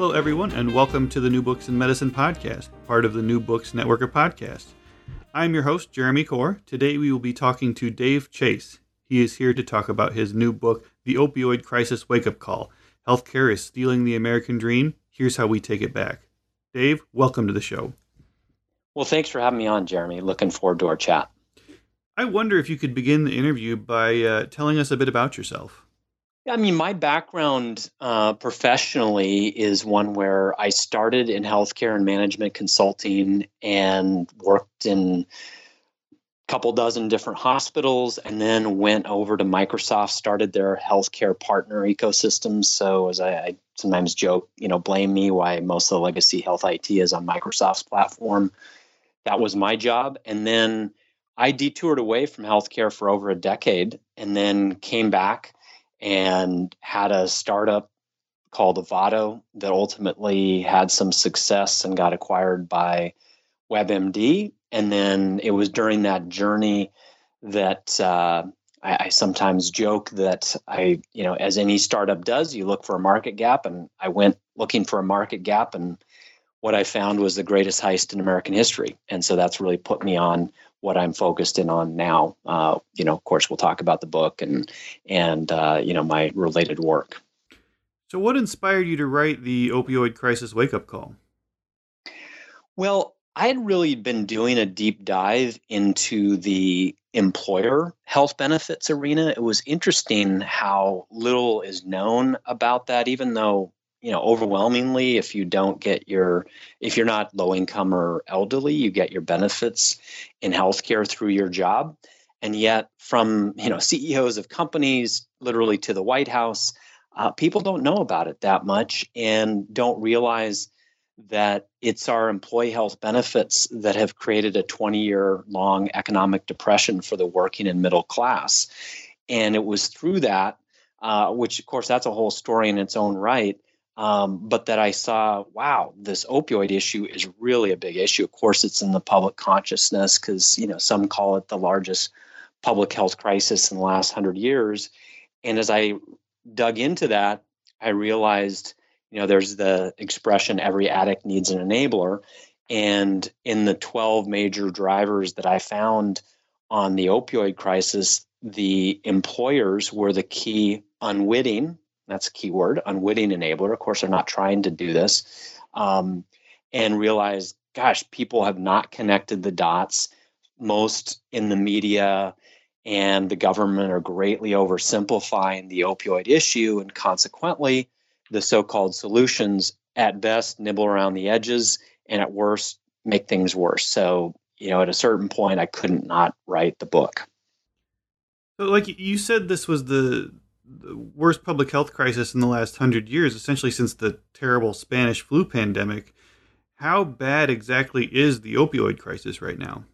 Hello, everyone, and welcome to the New Books in Medicine podcast, part of the New Books Network of podcasts. I'm your host, Jeremy Corr. Today we will be talking to Dave Chase. He is here to talk about his new book, The Opioid Crisis Wake Up Call Healthcare is Stealing the American Dream. Here's how we take it back. Dave, welcome to the show. Well, thanks for having me on, Jeremy. Looking forward to our chat. I wonder if you could begin the interview by uh, telling us a bit about yourself. I mean, my background uh, professionally is one where I started in healthcare and management consulting and worked in a couple dozen different hospitals and then went over to Microsoft, started their healthcare partner ecosystem. So, as I, I sometimes joke, you know, blame me why most of the legacy health IT is on Microsoft's platform. That was my job. And then I detoured away from healthcare for over a decade and then came back and had a startup called Avado that ultimately had some success and got acquired by WebMD. And then it was during that journey that uh, I, I, sometimes joke that I, you know, as any startup does, you look for a market gap. And I went looking for a market gap. And what I found was the greatest heist in American history. And so that's really put me on what I'm focused in on now. Uh, you know, of course, we'll talk about the book and and uh, you know my related work. So, what inspired you to write the opioid crisis wake up call? Well, I had really been doing a deep dive into the employer health benefits arena. It was interesting how little is known about that, even though you know overwhelmingly if you don't get your if you're not low income or elderly you get your benefits in healthcare through your job. And yet from you know ceos of companies literally to the white house uh, people don't know about it that much and don't realize that it's our employee health benefits that have created a 20 year long economic depression for the working and middle class. And it was through that uh, which of course that's a whole story in its own right um, but that I saw, wow, this opioid issue is really a big issue. Of course, it's in the public consciousness because you know some call it the largest public health crisis in the last hundred years. And as I dug into that, I realized, you know, there's the expression "every addict needs an enabler," and in the 12 major drivers that I found on the opioid crisis, the employers were the key unwitting that's a key word, unwitting enabler. Of course, they're not trying to do this. Um, and realize, gosh, people have not connected the dots. Most in the media and the government are greatly oversimplifying the opioid issue. And consequently, the so called solutions at best nibble around the edges and at worst make things worse. So, you know, at a certain point, I couldn't not write the book. Like you said, this was the worst public health crisis in the last hundred years, essentially since the terrible Spanish flu pandemic. How bad exactly is the opioid crisis right now?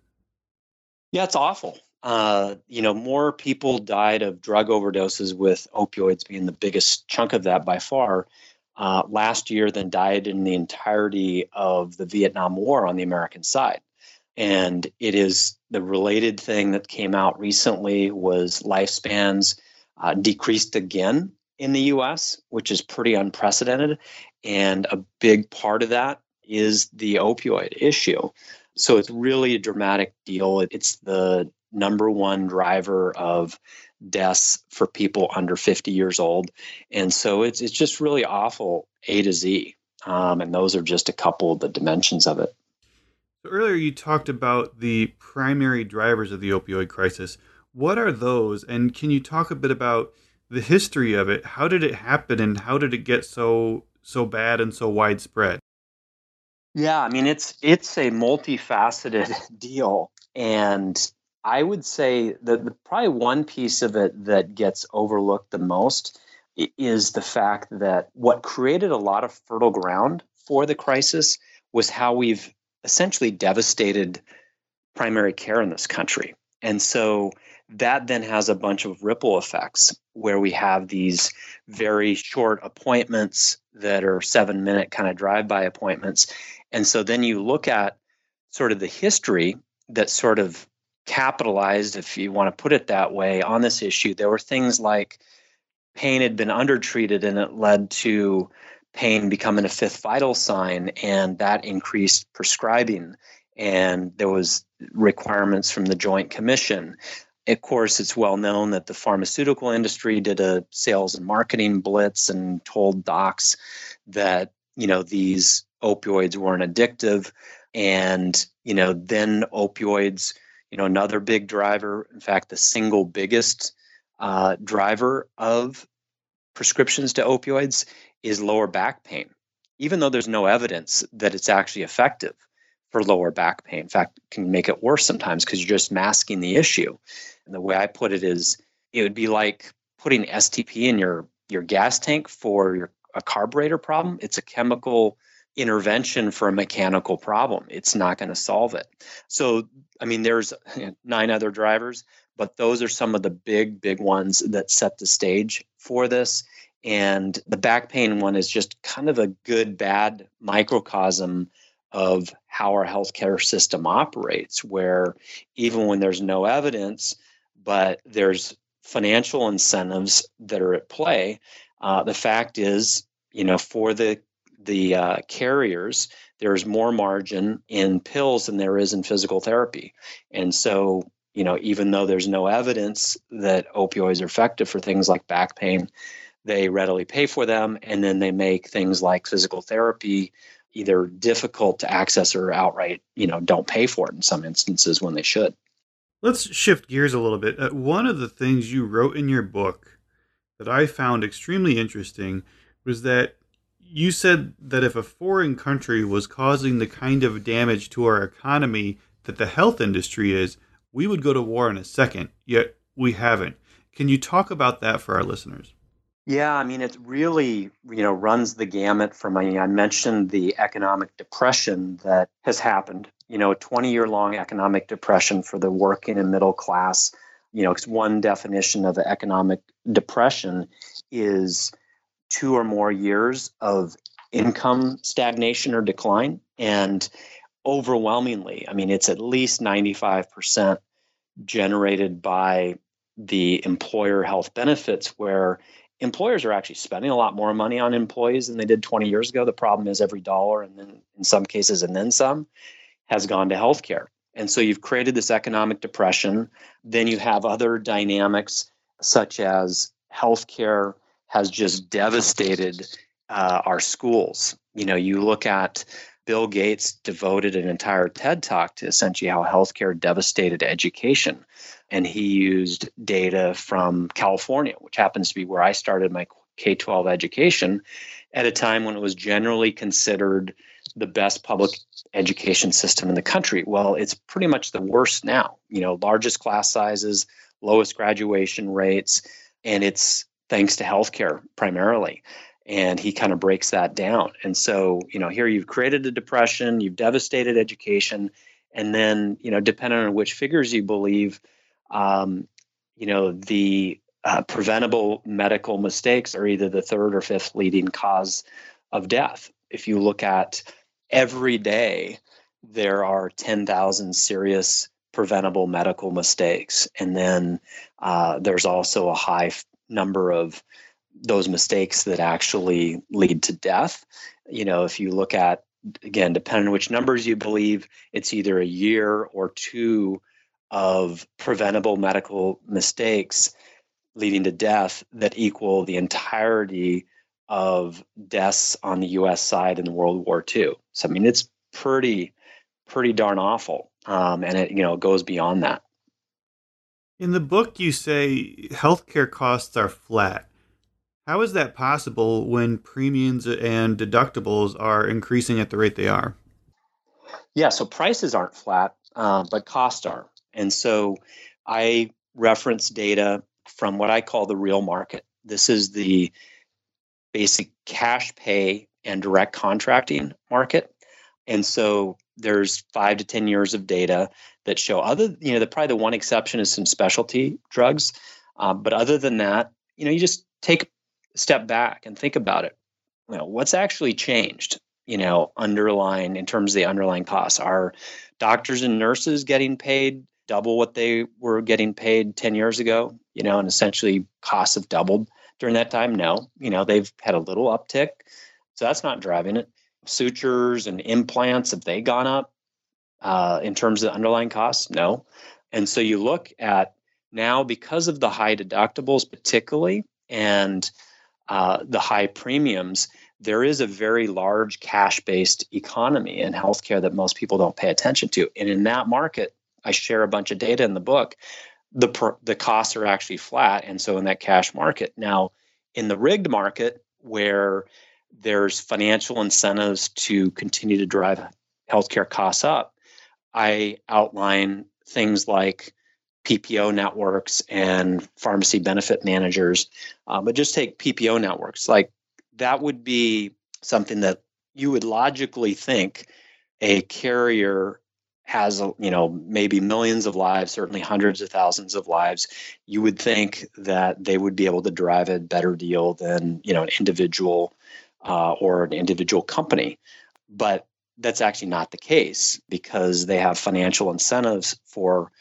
Yeah, it's awful. Uh, you know, more people died of drug overdoses, with opioids being the biggest chunk of that by far, uh, last year than died in the entirety of the Vietnam War on the American side. And it is the related thing that came out recently was lifespans uh, decreased again in the US, which is pretty unprecedented. And a big part of that is the opioid issue. So it's really a dramatic deal. It's the number one driver of deaths for people under 50 years old. And so it's, it's just really awful A to Z. Um, and those are just a couple of the dimensions of it. Earlier you talked about the primary drivers of the opioid crisis. What are those? And can you talk a bit about the history of it? How did it happen and how did it get so so bad and so widespread? Yeah, I mean it's it's a multifaceted deal and I would say that the, probably one piece of it that gets overlooked the most is the fact that what created a lot of fertile ground for the crisis was how we've essentially devastated primary care in this country. And so that then has a bunch of ripple effects where we have these very short appointments that are seven minute kind of drive by appointments. And so then you look at sort of the history that sort of capitalized, if you want to put it that way, on this issue. There were things like pain had been undertreated and it led to pain becoming a fifth vital sign and that increased prescribing and there was requirements from the joint commission of course it's well known that the pharmaceutical industry did a sales and marketing blitz and told docs that you know these opioids weren't addictive. And you know then opioids you know another big driver in fact the single biggest uh, driver of prescriptions to opioids is lower back pain even though there's no evidence that it's actually effective for lower back pain in fact can make it worse sometimes because you're just masking the issue and the way i put it is it would be like putting stp in your your gas tank for your a carburetor problem it's a chemical intervention for a mechanical problem. It's not going to solve it. So, I mean, there's nine other drivers, but those are some of the big, big ones that set the stage for this. And the back pain one is just kind of a good, bad microcosm of how our healthcare system operates, where even when there's no evidence, but there's financial incentives that are at play, uh, the fact is, you know, for the the uh, carriers, there's more margin in pills than there is in physical therapy. And so, you know, even though there's no evidence that opioids are effective for things like back pain, they readily pay for them. And then they make things like physical therapy either difficult to access or outright, you know, don't pay for it in some instances when they should. Let's shift gears a little bit. Uh, one of the things you wrote in your book that I found extremely interesting was that you said that if a foreign country was causing the kind of damage to our economy that the health industry is, we would go to war in a second, yet we haven't. Can you talk about that for our listeners? Yeah, I mean, it really, you know, runs the gamut from, I, mean, I mentioned the economic depression that has happened, you know, a 20 year long economic depression for the working and middle class. You know, it's one definition of economic depression is two or more years of income stagnation or decline. And overwhelmingly, I mean, it's at least 95% generated by the employer health benefits, where employers are actually spending a lot more money on employees than they did 20 years ago. The problem is every dollar, and then in some cases, and then some, has gone to healthcare. And so you've created this economic depression. Then you have other dynamics such as healthcare has just devastated uh, our schools. You know, you look at Bill Gates devoted an entire TED talk to essentially how healthcare devastated education. And he used data from California, which happens to be where I started my K 12 education at a time when it was generally considered the best public education system in the country. Well, it's pretty much the worst now. You know, largest class sizes, lowest graduation rates, and it's thanks to healthcare primarily. And he kind of breaks that down. And so, you know, here you've created a depression, you've devastated education, and then, you know, depending on which figures you believe, um, you know, the uh, preventable medical mistakes are either the third or fifth leading cause of death. If you look at every day, there are 10,000 serious preventable medical mistakes. And then uh, there's also a high number of those mistakes that actually lead to death. You know, if you look at, again, depending on which numbers you believe, it's either a year or two of preventable medical mistakes leading to death that equal the entirety of deaths on the US side in World War II. So, I mean, it's pretty, pretty darn awful. Um, and it, you know, goes beyond that. In the book, you say healthcare costs are flat. How is that possible when premiums and deductibles are increasing at the rate they are? Yeah, so prices aren't flat, uh, but costs are. And so I reference data from what I call the real market. This is the basic cash pay and direct contracting market. And so there's five to 10 years of data that show other, you know, the probably the one exception is some specialty drugs. Uh, but other than that, you know, you just take a step back and think about it. You know, what's actually changed, you know, underlying in terms of the underlying costs? Are doctors and nurses getting paid double what they were getting paid 10 years ago? You know, and essentially costs have doubled during that time. No, you know, they've had a little uptick. So that's not driving it sutures and implants have they gone up uh, in terms of underlying costs? No. And so you look at now because of the high deductibles, particularly, and uh, the high premiums, there is a very large cash based economy in healthcare that most people don't pay attention to. And in that market, I share a bunch of data in the book. The, the costs are actually flat. And so in that cash market. Now, in the rigged market, where there's financial incentives to continue to drive healthcare costs up. I outline things like PPO networks and pharmacy benefit managers, uh, but just take PPO networks. Like that would be something that you would logically think a carrier has you know maybe millions of lives certainly hundreds of thousands of lives you would think that they would be able to drive a better deal than you know an individual uh, or an individual company. But that's actually not the case because they have financial incentives for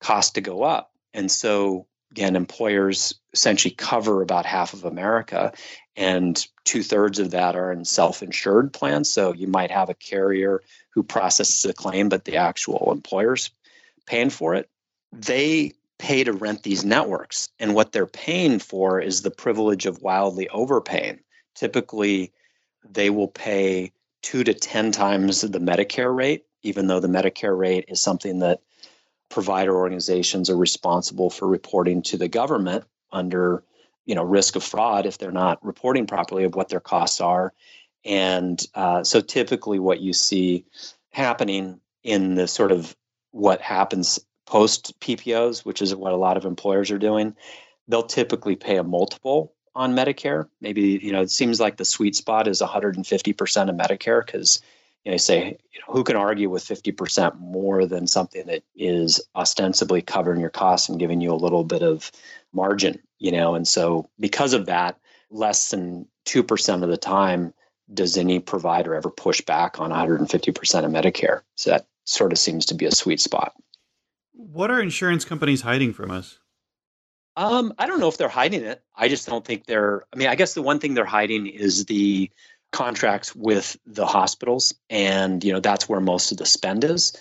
cost to go up. And so, again, employers essentially cover about half of America, and two thirds of that are in self insured plans. So you might have a carrier who processes the claim, but the actual employer's paying for it. They pay to rent these networks. And what they're paying for is the privilege of wildly overpaying typically they will pay two to 10 times the Medicare rate, even though the Medicare rate is something that provider organizations are responsible for reporting to the government under you know risk of fraud if they're not reporting properly of what their costs are and uh, so typically what you see happening in the sort of what happens post ppos which is what a lot of employers are doing they'll typically pay a multiple on Medicare. Maybe you know it seems like the sweet spot is 150 percent of Medicare because you know you say you know, who can argue with 50 percent more than something that is ostensibly covering your costs and giving you a little bit of margin, you know. And so because of that, less than two percent of the time does any provider ever push back on 150 percent of Medicare. So that sort of seems to be a sweet spot. What are insurance companies hiding from us? Um, I don't know if they're hiding it. I just don't think they're. I mean, I guess the one thing they're hiding is the contracts with the hospitals, and you know that's where most of the spend is.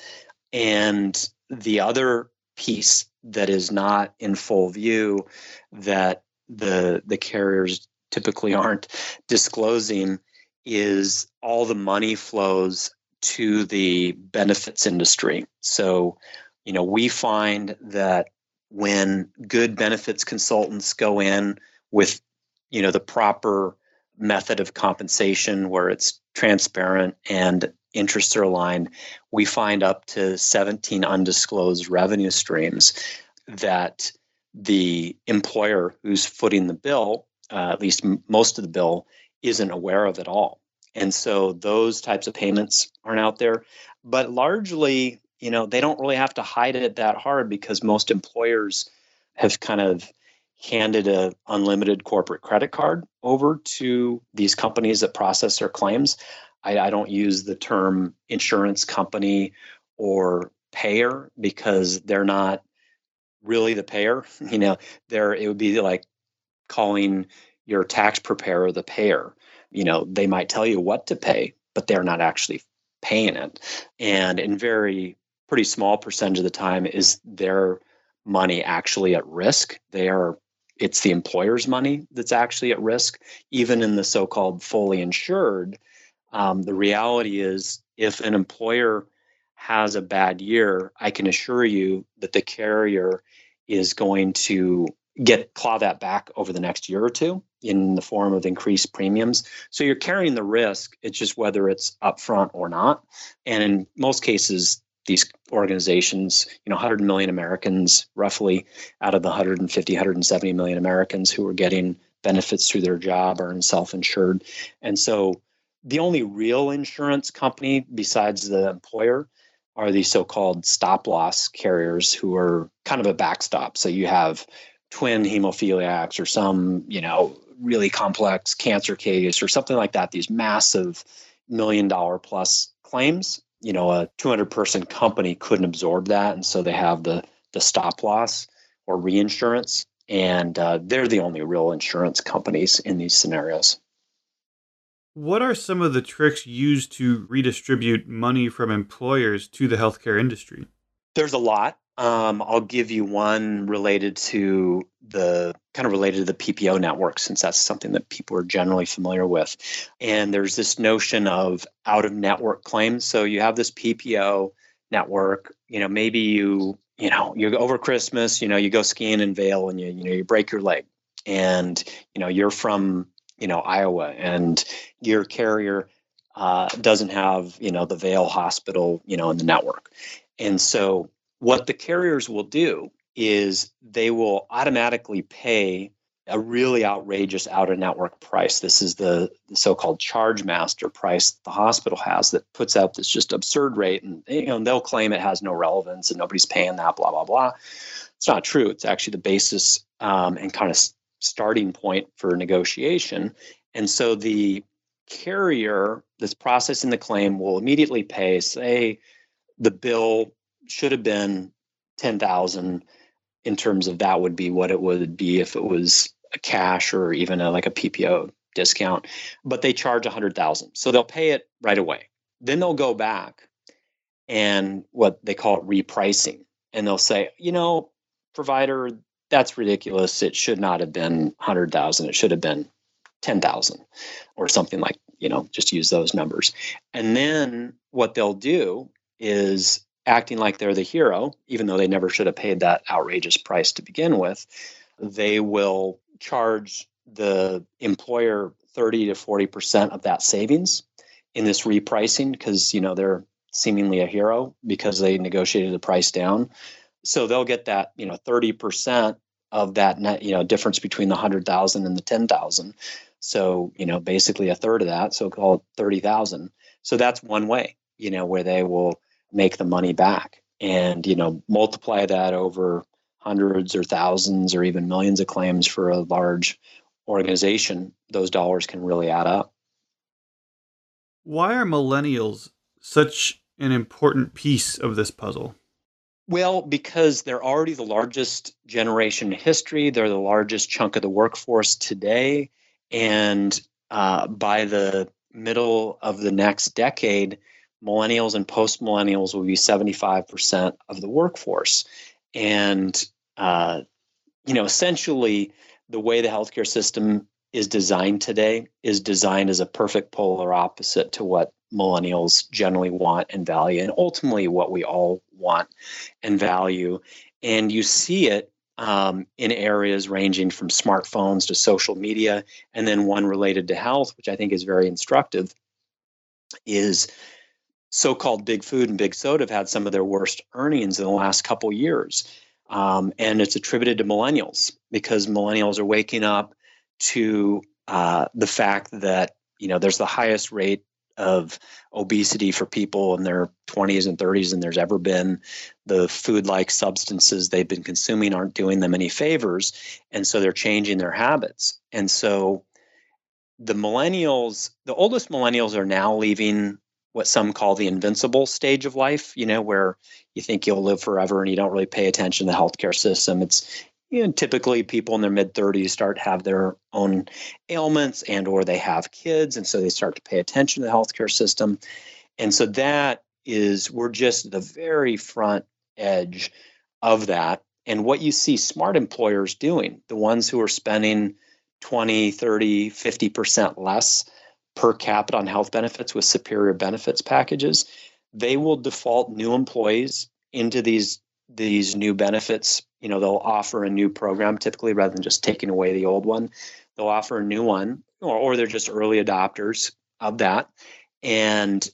And the other piece that is not in full view that the the carriers typically aren't disclosing is all the money flows to the benefits industry. So, you know, we find that when good benefits consultants go in with you know the proper method of compensation where it's transparent and interests are aligned we find up to 17 undisclosed revenue streams that the employer who's footing the bill uh, at least m- most of the bill isn't aware of at all. And so those types of payments aren't out there. But largely you know they don't really have to hide it that hard because most employers have kind of handed a unlimited corporate credit card over to these companies that process their claims. I, I don't use the term insurance company or payer because they're not really the payer. You know they're it would be like calling your tax preparer the payer you know they might tell you what to pay but they're not actually paying it and in very pretty small percentage of the time is their money actually at risk. They are it's the employer's money that's actually at risk. Even in the so-called fully insured, um, the reality is if an employer has a bad year, I can assure you that the carrier is going to get claw that back over the next year or two in the form of increased premiums. So you're carrying the risk. It's just whether it's upfront or not. And in most cases, these organizations, you know, 100 million Americans, roughly out of the 150, 170 million Americans who are getting benefits through their job are self-insured. And so the only real insurance company besides the employer are these so-called stop loss carriers who are kind of a backstop. So you have twin hemophiliacs or some, you know, really complex cancer case or something like that, these massive million dollar plus claims. You know, a 200 person company couldn't absorb that. And so they have the, the stop loss or reinsurance. And uh, they're the only real insurance companies in these scenarios. What are some of the tricks used to redistribute money from employers to the healthcare industry? There's a lot. Um, I'll give you one related to the kind of related to the PPO network, since that's something that people are generally familiar with. And there's this notion of out of network claims. So you have this PPO network, you know, maybe you, you know, you over Christmas, you know, you go skiing in Vail and you, you know, you break your leg and, you know, you're from you know Iowa, and your carrier uh, doesn't have you know the Vail Hospital you know in the network, and so what the carriers will do is they will automatically pay a really outrageous out of network price. This is the, so-called charge master price the hospital has that puts out this just absurd rate, and you know they'll claim it has no relevance and nobody's paying that. Blah blah blah. It's not true. It's actually the basis um, and kind of starting point for negotiation. And so the carrier that's processing the claim will immediately pay, say, the bill should have been 10,000 in terms of that would be what it would be if it was a cash or even a, like a PPO discount, but they charge 100,000. So they'll pay it right away. Then they'll go back and what they call it repricing. And they'll say, you know, provider, that's ridiculous. It should not have been 100,000. It should have been 10,000 or something like, you know, just use those numbers. And then what they'll do is acting like they're the hero, even though they never should have paid that outrageous price to begin with, they will charge the employer 30 to 40% of that savings in this repricing because, you know, they're seemingly a hero because they negotiated the price down. So they'll get that you know 30% of that net you know difference between the 100,000 and the 10,000 so you know basically a third of that so called 30,000 so that's one way you know where they will make the money back and you know multiply that over hundreds or thousands or even millions of claims for a large organization those dollars can really add up. Why are millennials such an important piece of this puzzle? Well, because they're already the largest generation in history, they're the largest chunk of the workforce today. And uh, by the middle of the next decade, millennials and post millennials will be 75% of the workforce. And, uh, you know, essentially, the way the healthcare system is designed today is designed as a perfect polar opposite to what millennials generally want and value, and ultimately what we all want and value. And you see it um, in areas ranging from smartphones to social media, and then one related to health, which I think is very instructive, is so-called big food and big soda have had some of their worst earnings in the last couple years. Um, and it's attributed to millennials because millennials are waking up to uh, the fact that you know there's the highest rate of obesity for people in their 20s and 30s than there's ever been. The food like substances they've been consuming aren't doing them any favors. And so they're changing their habits. And so the millennials, the oldest millennials are now leaving what some call the invincible stage of life, you know, where you think you'll live forever and you don't really pay attention to the healthcare system. It's you know, typically people in their mid 30s start to have their own ailments and or they have kids and so they start to pay attention to the healthcare system and so that is we're just the very front edge of that and what you see smart employers doing the ones who are spending 20 30 50% less per capita on health benefits with superior benefits packages they will default new employees into these these new benefits. You know they'll offer a new program typically rather than just taking away the old one. They'll offer a new one or, or they're just early adopters of that. And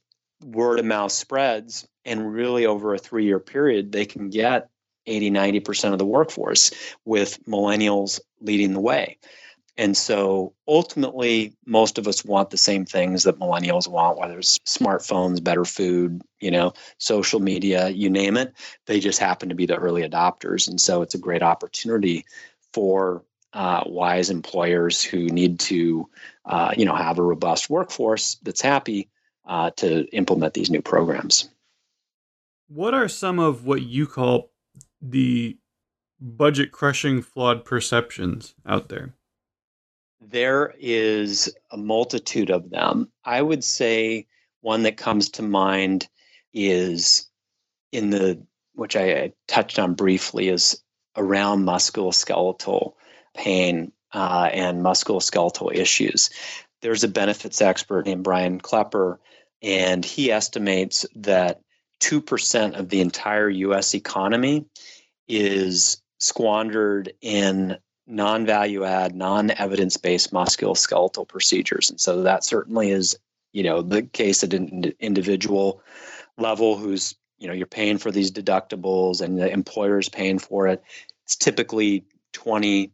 word of mouth spreads and really over a three year period they can get 80 90% of the workforce with millennials leading the way And so ultimately, most of us want the same things that millennials want, whether it's smartphones, better food, you know, social media, you name it. They just happen to be the early adopters. And so it's a great opportunity for uh, wise employers who need to, uh, you know, have a robust workforce that's happy uh, to implement these new programs. What are some of what you call the budget crushing flawed perceptions out there? There is a multitude of them. I would say one that comes to mind is in the which I touched on briefly is around musculoskeletal pain uh, and musculoskeletal issues. There's a benefits expert named Brian Klepper, and he estimates that 2% of the entire US economy is squandered in non value add, non evidence based musculoskeletal procedures. And so that certainly is, you know, the case at an individual level who's, you know, you're paying for these deductibles and the employer's paying for it. It's typically 20,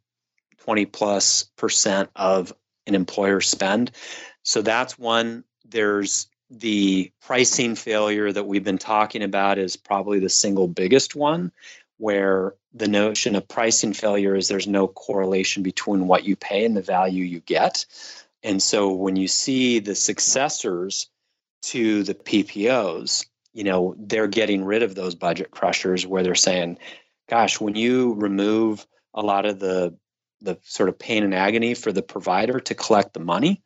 20 plus percent of an employer's spend. So that's one. There's the pricing failure that we've been talking about is probably the single biggest one where the notion of pricing failure is there's no correlation between what you pay and the value you get. And so when you see the successors to the PPOs, you know, they're getting rid of those budget crushers where they're saying, gosh, when you remove a lot of the the sort of pain and agony for the provider to collect the money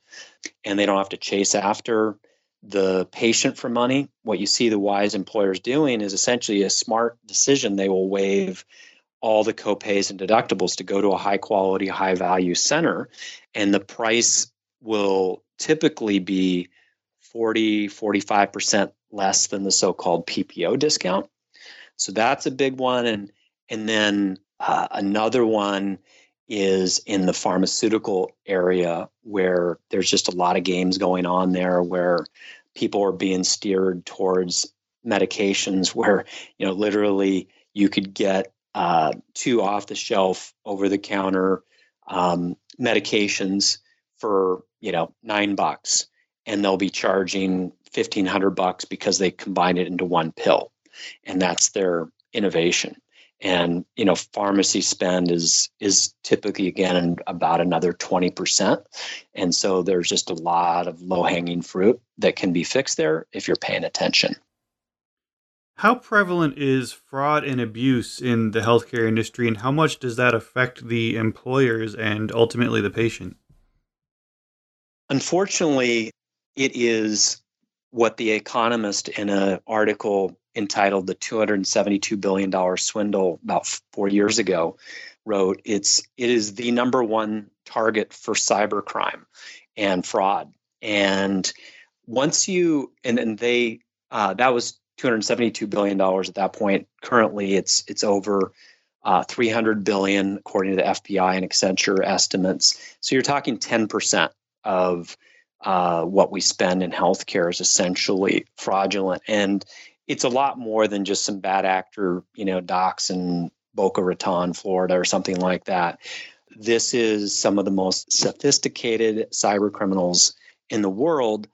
and they don't have to chase after the patient for money. What you see the wise employers doing is essentially a smart decision. They will waive all the copays and deductibles to go to a high quality, high value center. And the price will typically be 40, 45% less than the so called PPO discount. So that's a big one. And, and then uh, another one is in the pharmaceutical area where there's just a lot of games going on there where people are being steered towards medications where you know literally you could get uh, two off the shelf over the counter um, medications for you know nine bucks and they'll be charging 1500 bucks because they combine it into one pill. And that's their innovation and you know pharmacy spend is is typically again about another 20% and so there's just a lot of low hanging fruit that can be fixed there if you're paying attention. How prevalent is fraud and abuse in the healthcare industry and how much does that affect the employers and ultimately the patient? Unfortunately it is what the economist in an article entitled "The 272 billion dollar swindle" about four years ago, wrote it's it is the number one target for cybercrime and fraud. And once you and and they uh, that was 272 billion dollars at that point. Currently, it's it's over uh, 300 billion according to the FBI and Accenture estimates. So you're talking 10 percent of uh, what we spend in healthcare is essentially fraudulent. And it's a lot more than just some bad actor, you know, docs in Boca Raton, Florida, or something like that. This is some of the most sophisticated cyber criminals in the world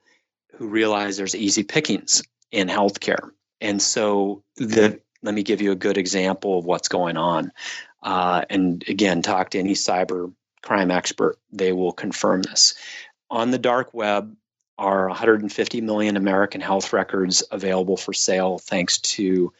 who realize there's easy pickings in healthcare. And so the let me give you a good example of what's going on. Uh, and again, talk to any cyber crime expert, they will confirm this. On the dark web, are 150 million American health records available for sale thanks to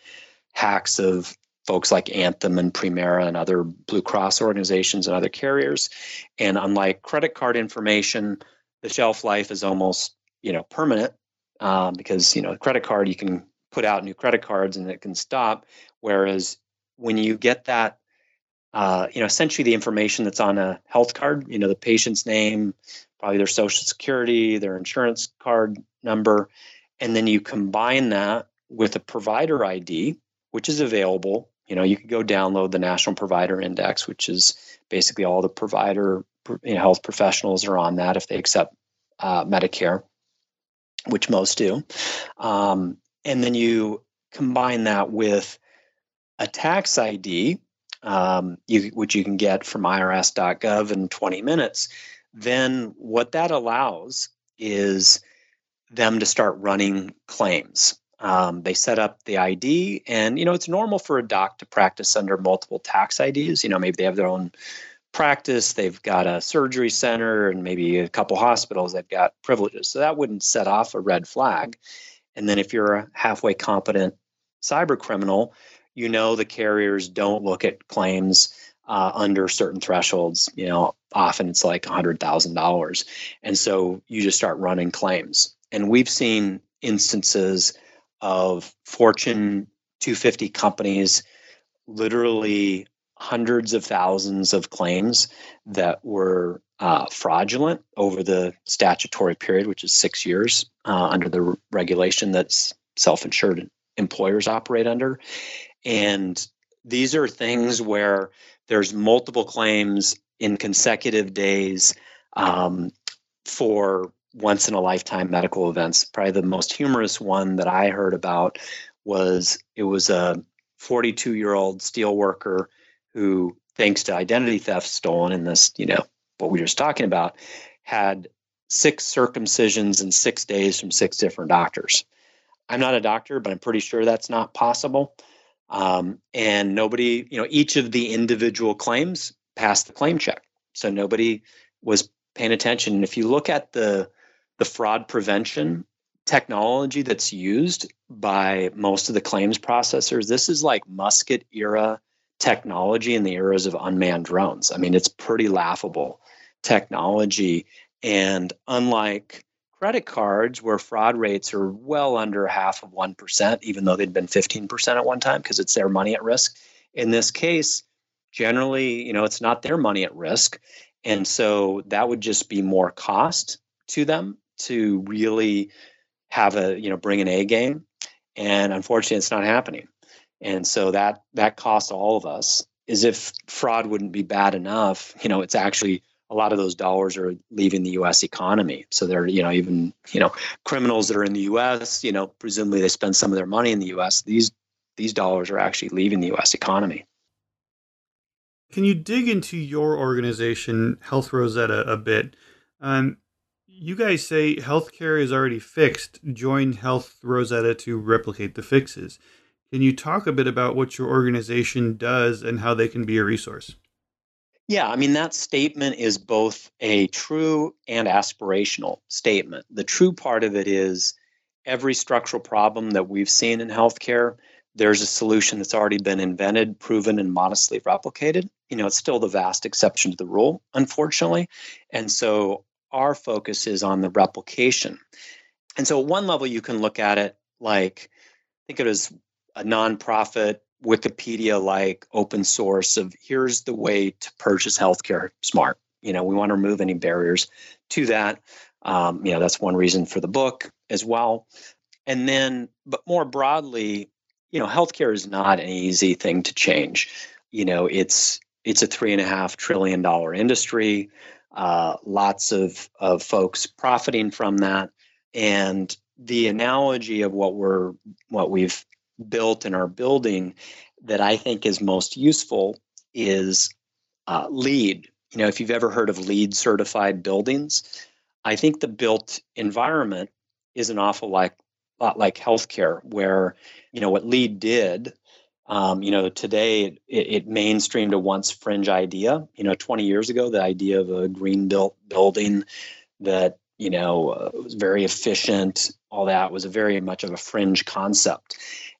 hacks of folks like Anthem and Premera and other Blue Cross organizations and other carriers. And unlike credit card information, the shelf life is almost you know permanent um, because you know credit card you can put out new credit cards and it can stop. Whereas when you get that, uh, you know, essentially the information that's on a health card, you know, the patient's name, probably their social security, their insurance card number, and then you combine that with a provider ID, which is available. You know, you could go download the National Provider Index, which is basically all the provider you know, health professionals are on that if they accept uh, Medicare, which most do. Um, and then you combine that with a tax ID, um, you, which you can get from irs.gov in 20 minutes, then what that allows is them to start running claims. Um, they set up the ID, and you know it's normal for a doc to practice under multiple tax IDs. You know, maybe they have their own practice, they've got a surgery center, and maybe a couple hospitals that got privileges. So that wouldn't set off a red flag. And then if you're a halfway competent cyber criminal, you know the carriers don't look at claims uh, under certain thresholds. You know, often it's like $100,000. And so you just start running claims. And we've seen instances of Fortune 250 companies literally hundreds of thousands of claims that were uh, fraudulent over the statutory period, which is six years uh, under the regulation that's self insured employers operate under. And these are things where there's multiple claims in consecutive days um, for once in a lifetime medical events. Probably the most humorous one that I heard about was it was a 42 year old steel worker who, thanks to identity theft stolen in this, you know, what we were just talking about, had six circumcisions in six days from six different doctors. I'm not a doctor, but I'm pretty sure that's not possible. Um, and nobody, you know, each of the individual claims passed the claim check. So nobody was paying attention. And if you look at the the fraud prevention technology that's used by most of the claims processors, this is like musket era technology in the eras of unmanned drones. I mean, it's pretty laughable technology. And unlike credit cards, where fraud rates are well under half of 1%, even though they'd been 15% at one time because it's their money at risk, in this case, generally, you know, it's not their money at risk. And so that would just be more cost to them to really have a, you know, bring an A game. And unfortunately, it's not happening and so that that costs all of us is if fraud wouldn't be bad enough you know it's actually a lot of those dollars are leaving the US economy. So they're you know even you know criminals that are in the US you know presumably they spend some of their money in the US these these dollars are actually leaving the US economy. Can you dig into your organization health rosetta a bit? Um, you guys say healthcare is already fixed. Join health rosetta to replicate the fixes. Can you talk a bit about what your organization does and how they can be a resource? Yeah, I mean, that statement is both a true and aspirational statement. The true part of it is every structural problem that we've seen in healthcare, there's a solution that's already been invented, proven, and modestly replicated. You know, it's still the vast exception to the rule, unfortunately. And so our focus is on the replication. And so, at one level, you can look at it like, think of it as a nonprofit Wikipedia like open source of here's the way to purchase healthcare smart. You know, we want to remove any barriers to that. Um, you know, that's one reason for the book as well. And then, but more broadly, you know, healthcare is not an easy thing to change. You know, it's it's a three and a half trillion dollar industry. Uh, lots of of folks profiting from that, and the analogy of what we're what we've built in our building that I think is most useful is uh, LEED. You know, if you've ever heard of LEED certified buildings, I think the built environment is an awful like lot like healthcare, where you know what LEED did. Um, you know, today it, it, mainstreamed a once fringe idea. You know, 20 years ago, the idea of a green built building that you know uh, was very efficient, all that was very much of a fringe concept.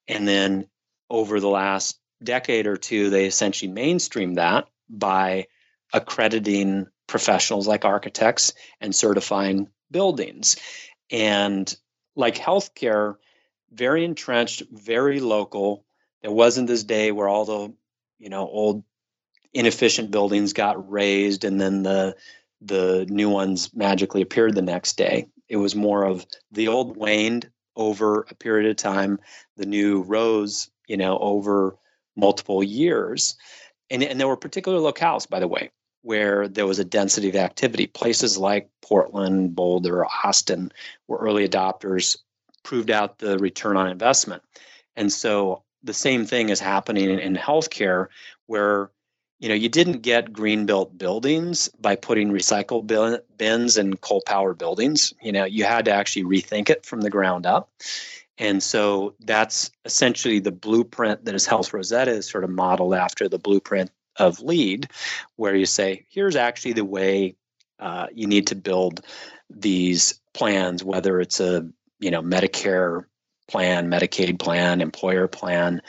And then over the last decade or two, they essentially mainstreamed that by accrediting professionals like architects and certifying buildings. And like healthcare, very entrenched, very local. There wasn't this day where all the, you know, old inefficient buildings got razed and then the the new ones magically appeared the next day. It was more of the old waned, over a period of time, the new rose, you know, over multiple years. And, and there were particular locales, by the way, where there was a density of activity. Places like Portland, Boulder, Austin were early adopters, proved out the return on investment. And so the same thing is happening in, in healthcare where you know you didn't get green built buildings by putting recycle bins in coal power buildings. You know you had to actually rethink it from the ground up. And so that's essentially the blueprint that is health rosetta is sort of modeled after the blueprint of LEED where you say here's actually the way uh, you need to build these plans whether it's a you know medicare plan medicaid plan employer plan.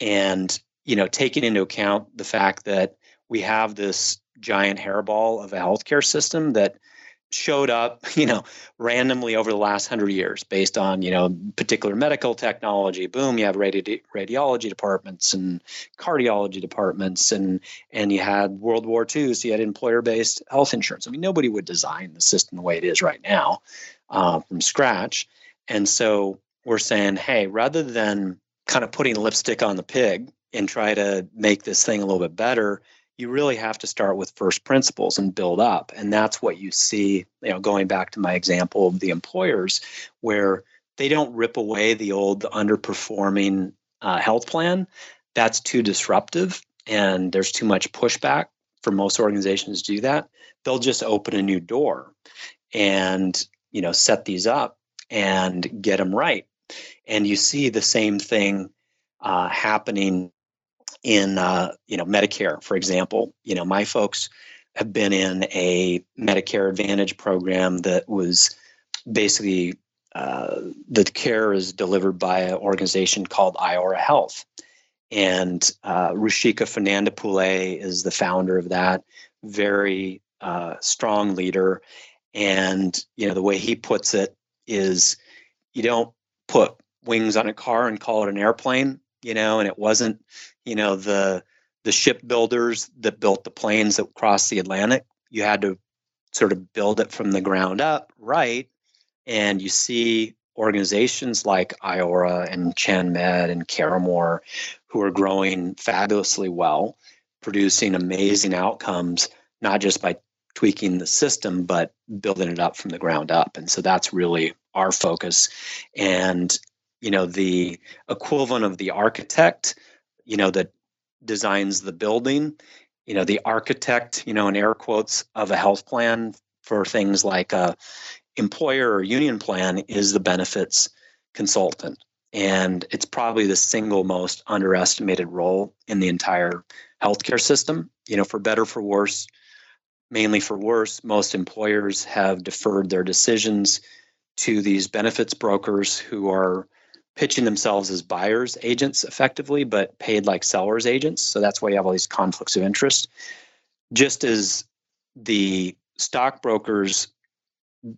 And you know, taking into account the fact that we have this giant hairball of a healthcare system that showed up, you know, randomly over the last hundred years based on, you know, particular medical technology. Boom, you have radi- radiology departments and cardiology departments, and and you had World War II, so you had employer-based health insurance. I mean, nobody would design the system the way it is right now uh, from scratch, and so we're saying, hey, rather than kind of putting lipstick on the pig and try to make this thing a little bit better, you really have to start with first principles and build up. And that's what you see, you know, going back to my example of the employers, where they don't rip away the old underperforming uh, health plan. That's too disruptive, and there's too much pushback for most organizations to do that. They'll just open a new door and you know set these up and get them right. And you see the same thing uh, happening in uh, you know Medicare, for example. You know, my folks have been in a Medicare Advantage program that was basically uh, the care is delivered by an organization called Iora Health, and uh, Rushika Fernandopulle is the founder of that. Very uh, strong leader, and you know the way he puts it is, you don't put wings on a car and call it an airplane you know, and it wasn't, you know, the the shipbuilders that built the planes that crossed the Atlantic. You had to sort of build it from the ground up, right? And you see organizations like Iora and ChenMed and CareMore who are growing fabulously well, producing amazing outcomes, not just by tweaking the system, but building it up from the ground up. And so that's really our focus. And you know the equivalent of the architect you know that designs the building. You know the architect you know in air quotes of a health plan for things like a employer or union plan is the benefits consultant. And it's probably the single most underestimated role in the entire healthcare system. You know for better for worse mainly for worse most employers have deferred their decisions to these benefits brokers who are pitching themselves as buyers agents effectively, but paid like sellers agents. So that's why you have all these conflicts of interest. Just as the stockbrokers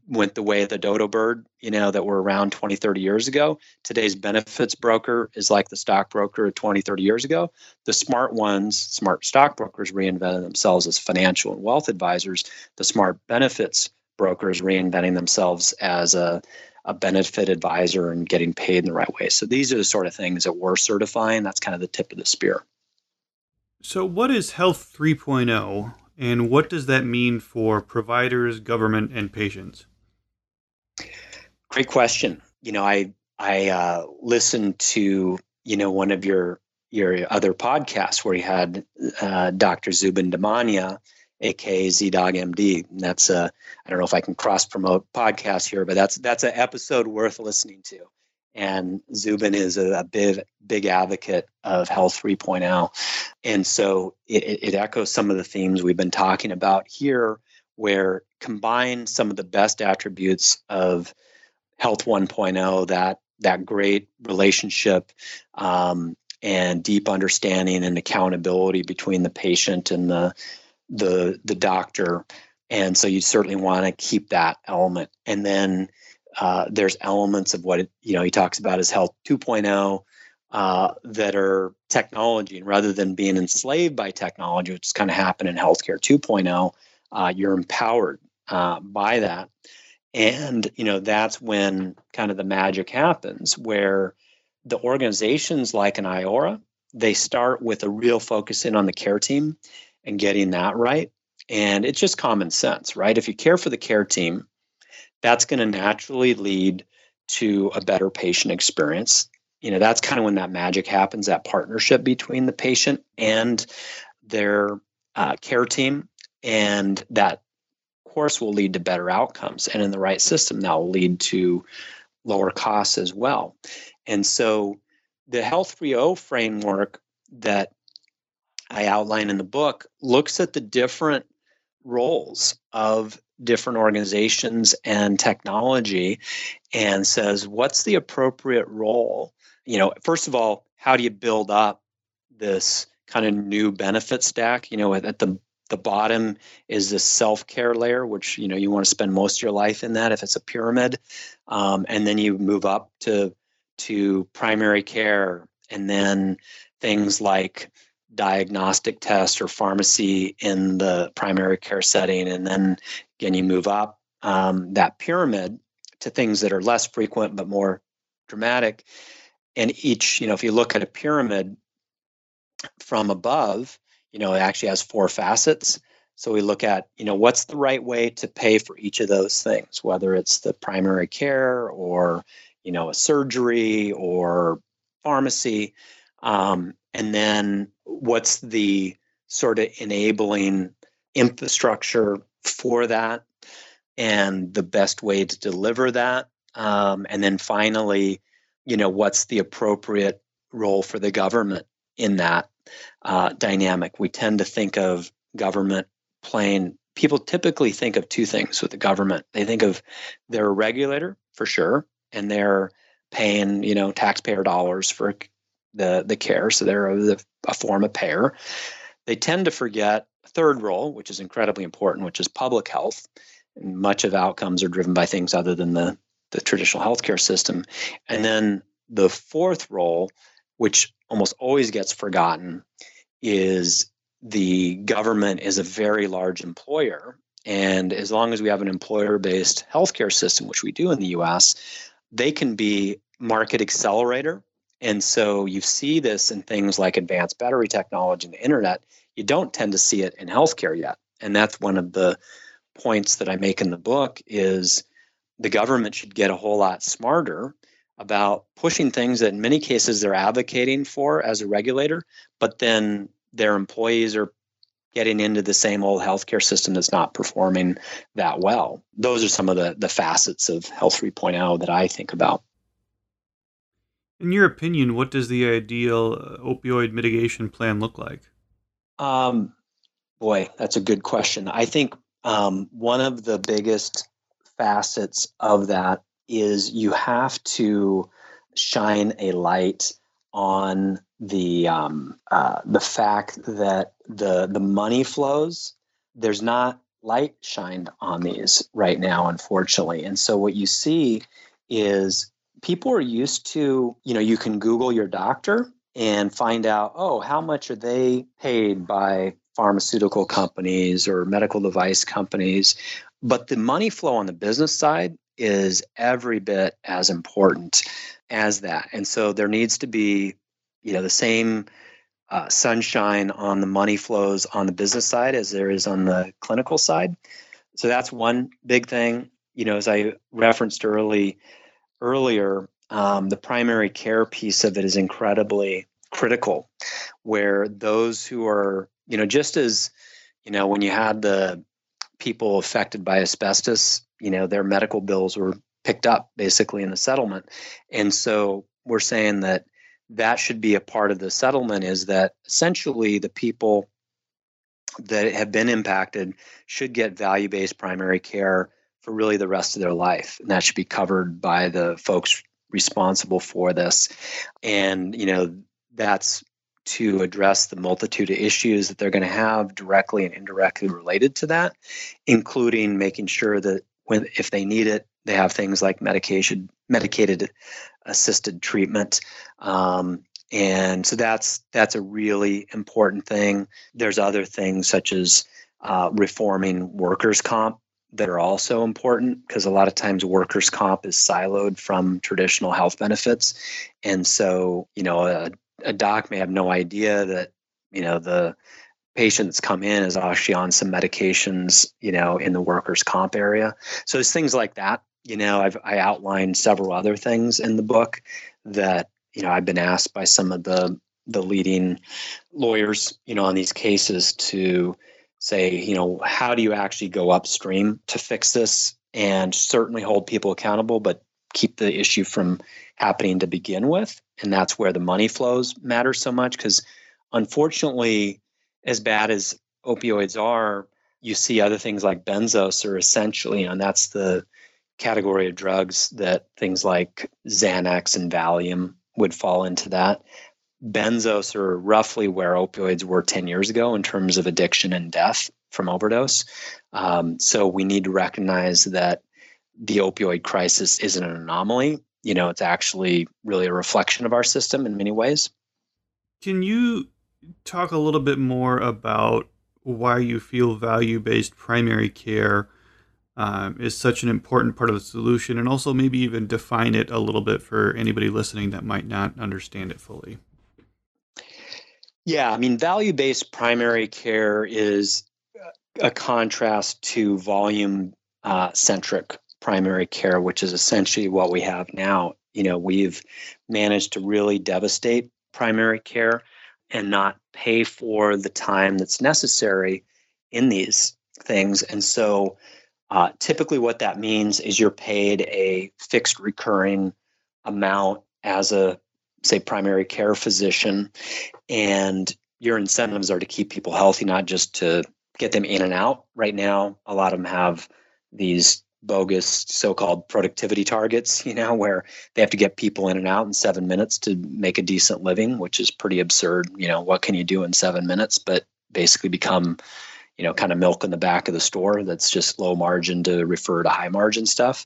went the way of the dodo bird, you know, that were around 20, 30 years ago. Today's benefits broker is like the stockbroker 20, 30 years ago. The smart ones, smart stockbrokers reinvented themselves as financial and wealth advisors. The smart benefits brokers reinventing themselves as a a benefit advisor and getting paid in the right way. So these are the sort of things that we're certifying. That's kind of the tip of the spear. So, what is Health 3.0 and what does that mean for providers, government, and patients? Great question. You know, I I uh, listened to you know one of your your other podcasts where you had uh, Dr. Zubin Damania aka ZDog MD. And that's a I don't know if I can cross promote podcasts here, but that's that's an episode worth listening to. And Zubin is a, a big big advocate of Health 3.0, and so it, it echoes some of the themes we've been talking about here, where combine some of the best attributes of Health 1.0 that that great relationship um, and deep understanding and accountability between the patient and the the the doctor. And so you certainly want to keep that element. And then uh, there's elements of what it, you know he talks about as health 2.0 uh, that are technology. And rather than being enslaved by technology which is kind of happened in healthcare 2.0 uh, you're empowered uh, by that. And you know that's when kind of the magic happens where the organizations like an iora they start with a real focus in on the care team and getting that right. And it's just common sense, right? If you care for the care team, that's going to naturally lead to a better patient experience. you know that's kind of when that magic happens that partnership between the patient and their uh, care team and that course will lead to better outcomes and in the right system that will lead to lower costs as well and so the health 3.0 framework that i outline in the book looks at the different roles of different organizations and technology and says what's the appropriate role? You know first of all how do you build up this kind of new benefit stack? You know at the the bottom is this self-care layer which you know you want to spend most of your life in that if it's a pyramid. Um, and then you move up to to primary care and then things like diagnostic tests or pharmacy in the primary care setting and then again you move up um, that pyramid to things that are less frequent but more dramatic and each you know if you look at a pyramid from above you know, it actually has four facets. So we look at, you know, what's the right way to pay for each of those things, whether it's the primary care or, you know, a surgery or pharmacy. Um, and then what's the sort of enabling infrastructure for that and the best way to deliver that. Um, and then finally, you know, what's the appropriate role for the government in that uh, dynamic. We tend to think of government playing, people typically think of two things with the government. They think of they're a regulator for sure, and they're paying, you know, taxpayer dollars for the, the care. So they're a, a form of payer. They tend to forget third role, which is incredibly important, which is public health. And much of outcomes are driven by things other than the, the traditional healthcare system. And then the fourth role, which almost always gets forgotten is the government is a very large employer. And as long as we have an employer based healthcare system, which we do in the US, they can be market accelerator. And so you see this in things like advanced battery technology and the internet. You don't tend to see it in healthcare yet. And that's one of the points that I make in the book is the government should get a whole lot smarter about pushing things that in many cases they're advocating for as a regulator, but then their employees are getting into the same old healthcare system that's not performing that well. Those are some of the, the facets of Health 3.0 that I think about. In your opinion, what does the ideal uh, opioid mitigation plan look like? Um, boy, that's a good question. I think um, one of the biggest facets of that is you have to shine a light on the um, uh, the fact that the the money flows. There's not light shined on these right now, unfortunately, and so what you see is people are used to you know you can Google your doctor and find out oh how much are they paid by pharmaceutical companies or medical device companies but the money flow on the business side is every bit as important as that. And so there needs to be, you know, the same uh, sunshine on the money flows on the business side as there is on the clinical side. So that's one big thing. You know, as I referenced early earlier, um, the primary care piece of it is incredibly critical, where those who are, you know, just as, you know, when you had the people affected by asbestos you know their medical bills were picked up basically in the settlement. And so we're saying that that should be a part of the settlement is that essentially the people that have been impacted should get value based primary care for really the rest of their life and that should be covered by the folks responsible for this and you know that's to address the multitude of issues that they're going to have directly and indirectly related to that including making sure that when if they need it, they have things like medication, medicated assisted treatment. Um, and so that's that's a really important thing. There's other things such as uh, reforming workers' comp that are also important because a lot of times workers' comp is siloed from traditional health benefits, and so you know a, a doc may have no idea that you know the patients come in is actually on some medications, you know, in the workers' comp area. So it's things like that. You know, I've I outlined several other things in the book that you know, I've been asked by some of the the leading lawyers, you know, on these cases to say, you know, how do you actually go upstream to fix this and certainly hold people accountable, but keep the issue from happening to begin with. And that's where the money flows matter so much because unfortunately, as bad as opioids are, you see other things like benzos are essentially, and that's the category of drugs that things like Xanax and Valium would fall into that. Benzos are roughly where opioids were 10 years ago in terms of addiction and death from overdose. Um, so we need to recognize that the opioid crisis isn't an anomaly. You know, it's actually really a reflection of our system in many ways. Can you talk a little bit more about why you feel value based primary care um, is such an important part of the solution, and also maybe even define it a little bit for anybody listening that might not understand it fully? Yeah, I mean, value based primary care is a contrast to volume uh, centric primary care, which is essentially what we have now. You know, we've managed to really devastate primary care and not pay for the time that's necessary in these things. And so, uh, typically, what that means is you're paid a fixed recurring amount as a, say, primary care physician, and your incentives are to keep people healthy, not just to get them in and out. Right now, a lot of them have these bogus so-called productivity targets you know where they have to get people in and out in seven minutes to make a decent living which is pretty absurd you know what can you do in seven minutes but basically become you know kind of milk in the back of the store that's just low margin to refer to high margin stuff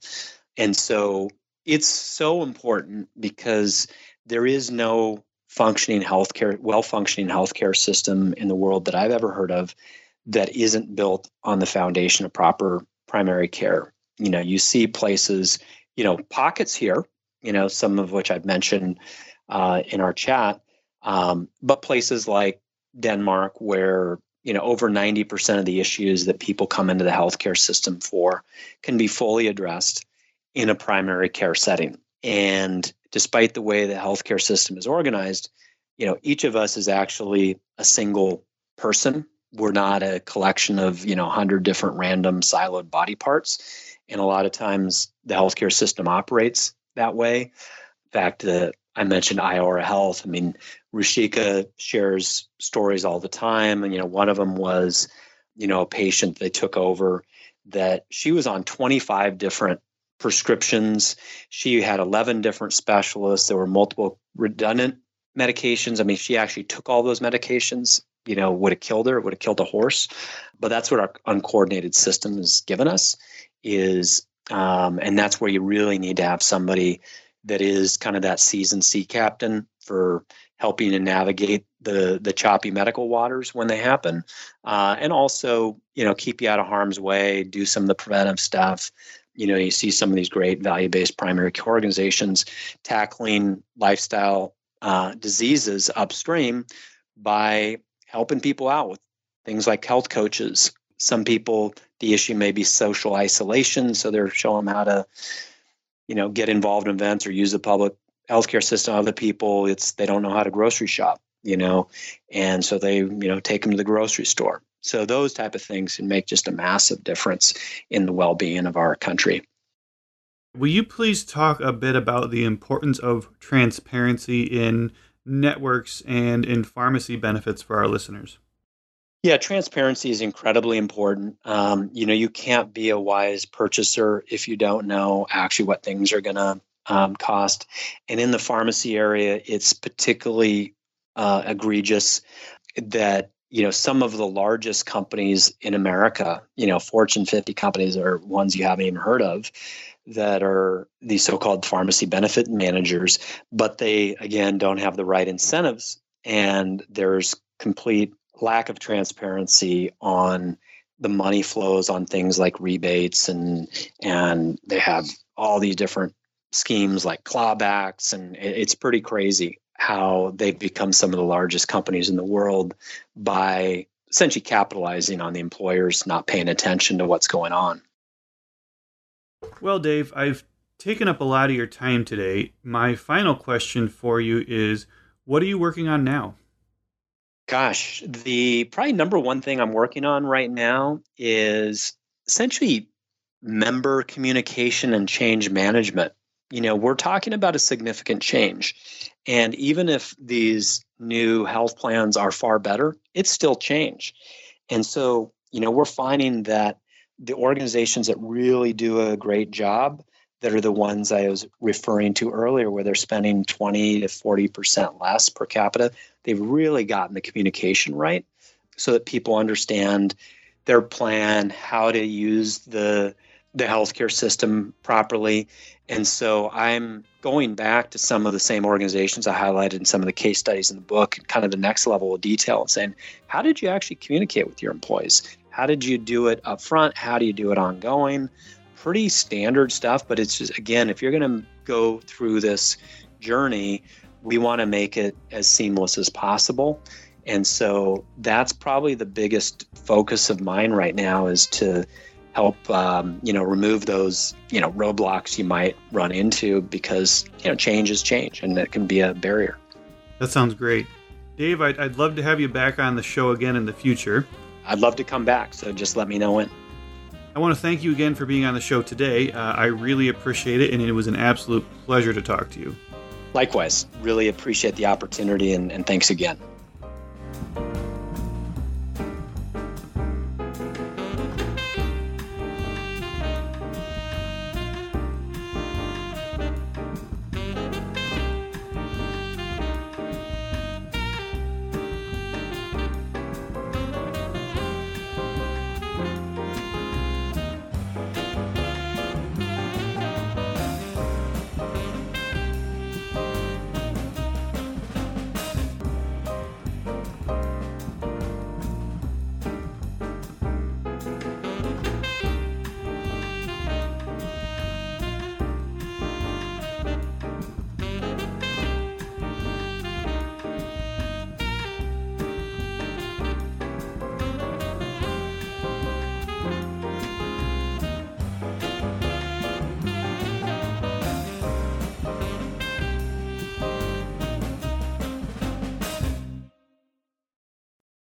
and so it's so important because there is no functioning healthcare well functioning healthcare system in the world that i've ever heard of that isn't built on the foundation of proper primary care. You know you see places you know pockets here you know some of which i've mentioned uh, in our chat um, but places like denmark where you know over 90% of the issues that people come into the healthcare system for can be fully addressed in a primary care setting. And despite the way the healthcare system is organized you know each of us is actually a single person we're not a collection of you know 100 different random siloed body parts and a lot of times the healthcare system operates that way. In fact, uh, I mentioned Iora Health. I mean, Rushika shares stories all the time. And, you know, one of them was, you know, a patient they took over that she was on 25 different prescriptions. She had 11 different specialists. There were multiple redundant medications. I mean, she actually took all those medications, you know, would have killed her, would have killed a horse. But that's what our uncoordinated system has given us is um, and that's where you really need to have somebody that is kind of that seasoned sea captain for helping to navigate the the choppy medical waters when they happen uh, and also you know keep you out of harm's way do some of the preventive stuff you know you see some of these great value-based primary care organizations tackling lifestyle uh, diseases upstream by helping people out with things like health coaches. Some people the issue may be social isolation so they're showing them how to you know get involved in events or use the public healthcare system other people. It's they don't know how to grocery shop you know and so they you know take them to the grocery store so those type of things can make just a massive difference in the well-being of our country will you please talk a bit about the importance of transparency in networks and in pharmacy benefits for our listeners yeah, transparency is incredibly important. Um, you know, you can't be a wise purchaser if you don't know actually what things are going to um, cost. And in the pharmacy area, it's particularly uh, egregious that you know some of the largest companies in America, you know, Fortune 50 companies are ones you haven't even heard of that are these so-called pharmacy benefit managers, but they again don't have the right incentives and there's complete lack of transparency on the money flows on things like rebates and and they have all these different schemes like clawbacks and it's pretty crazy how they've become some of the largest companies in the world by essentially capitalizing on the employers not paying attention to what's going on. Well, Dave, I've taken up a lot of your time today. My final question for you is what are you working on now? Gosh, the probably number one thing I'm working on right now is essentially member communication and change management. You know, we're talking about a significant change. And even if these new health plans are far better, it's still change. And so, you know, we're finding that the organizations that really do a great job that are the ones I was referring to earlier, where they're spending 20 to 40% less per capita, they've really gotten the communication right so that people understand their plan, how to use the the healthcare system properly. And so I'm going back to some of the same organizations I highlighted in some of the case studies in the book, and kind of the next level of detail, and saying, how did you actually communicate with your employees? How did you do it up front? How do you do it ongoing? Pretty standard stuff, but it's just, again, if you're going to go through this journey, we want to make it as seamless as possible. And so that's probably the biggest focus of mine right now is to help um, you know remove those you know roadblocks you might run into because you know change is change and it can be a barrier. That sounds great. Dave I'd, I'd love to have you back on the show again in the future. I'd love to come back so just let me know when. I want to thank you again for being on the show today. Uh, i really appreciate it and it was an absolute pleasure to talk to you. Likewise. Really appreciate the opportunity and, and thanks again